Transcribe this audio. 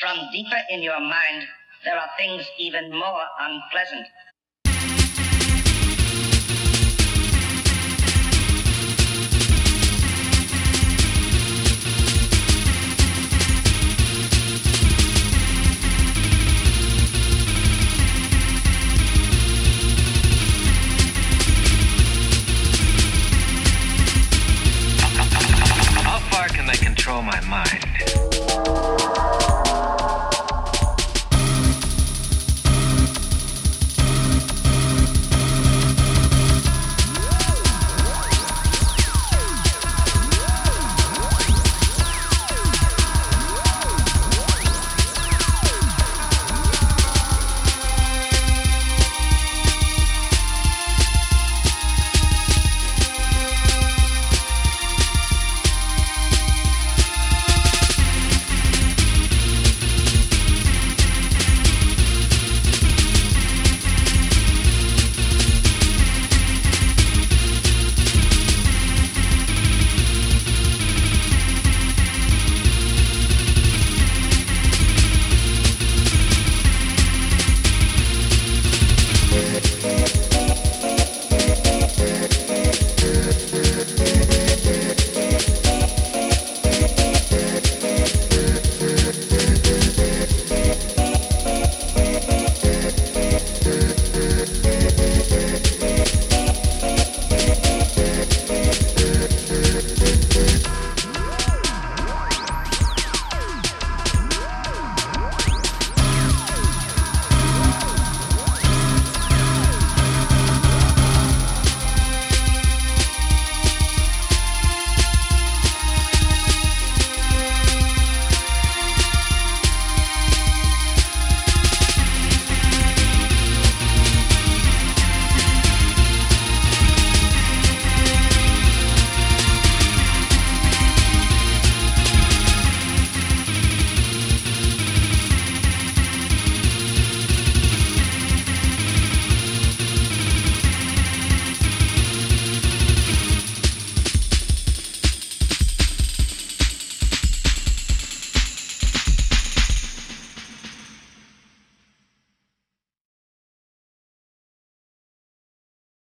From deeper in your mind, there are things even more unpleasant. My mind?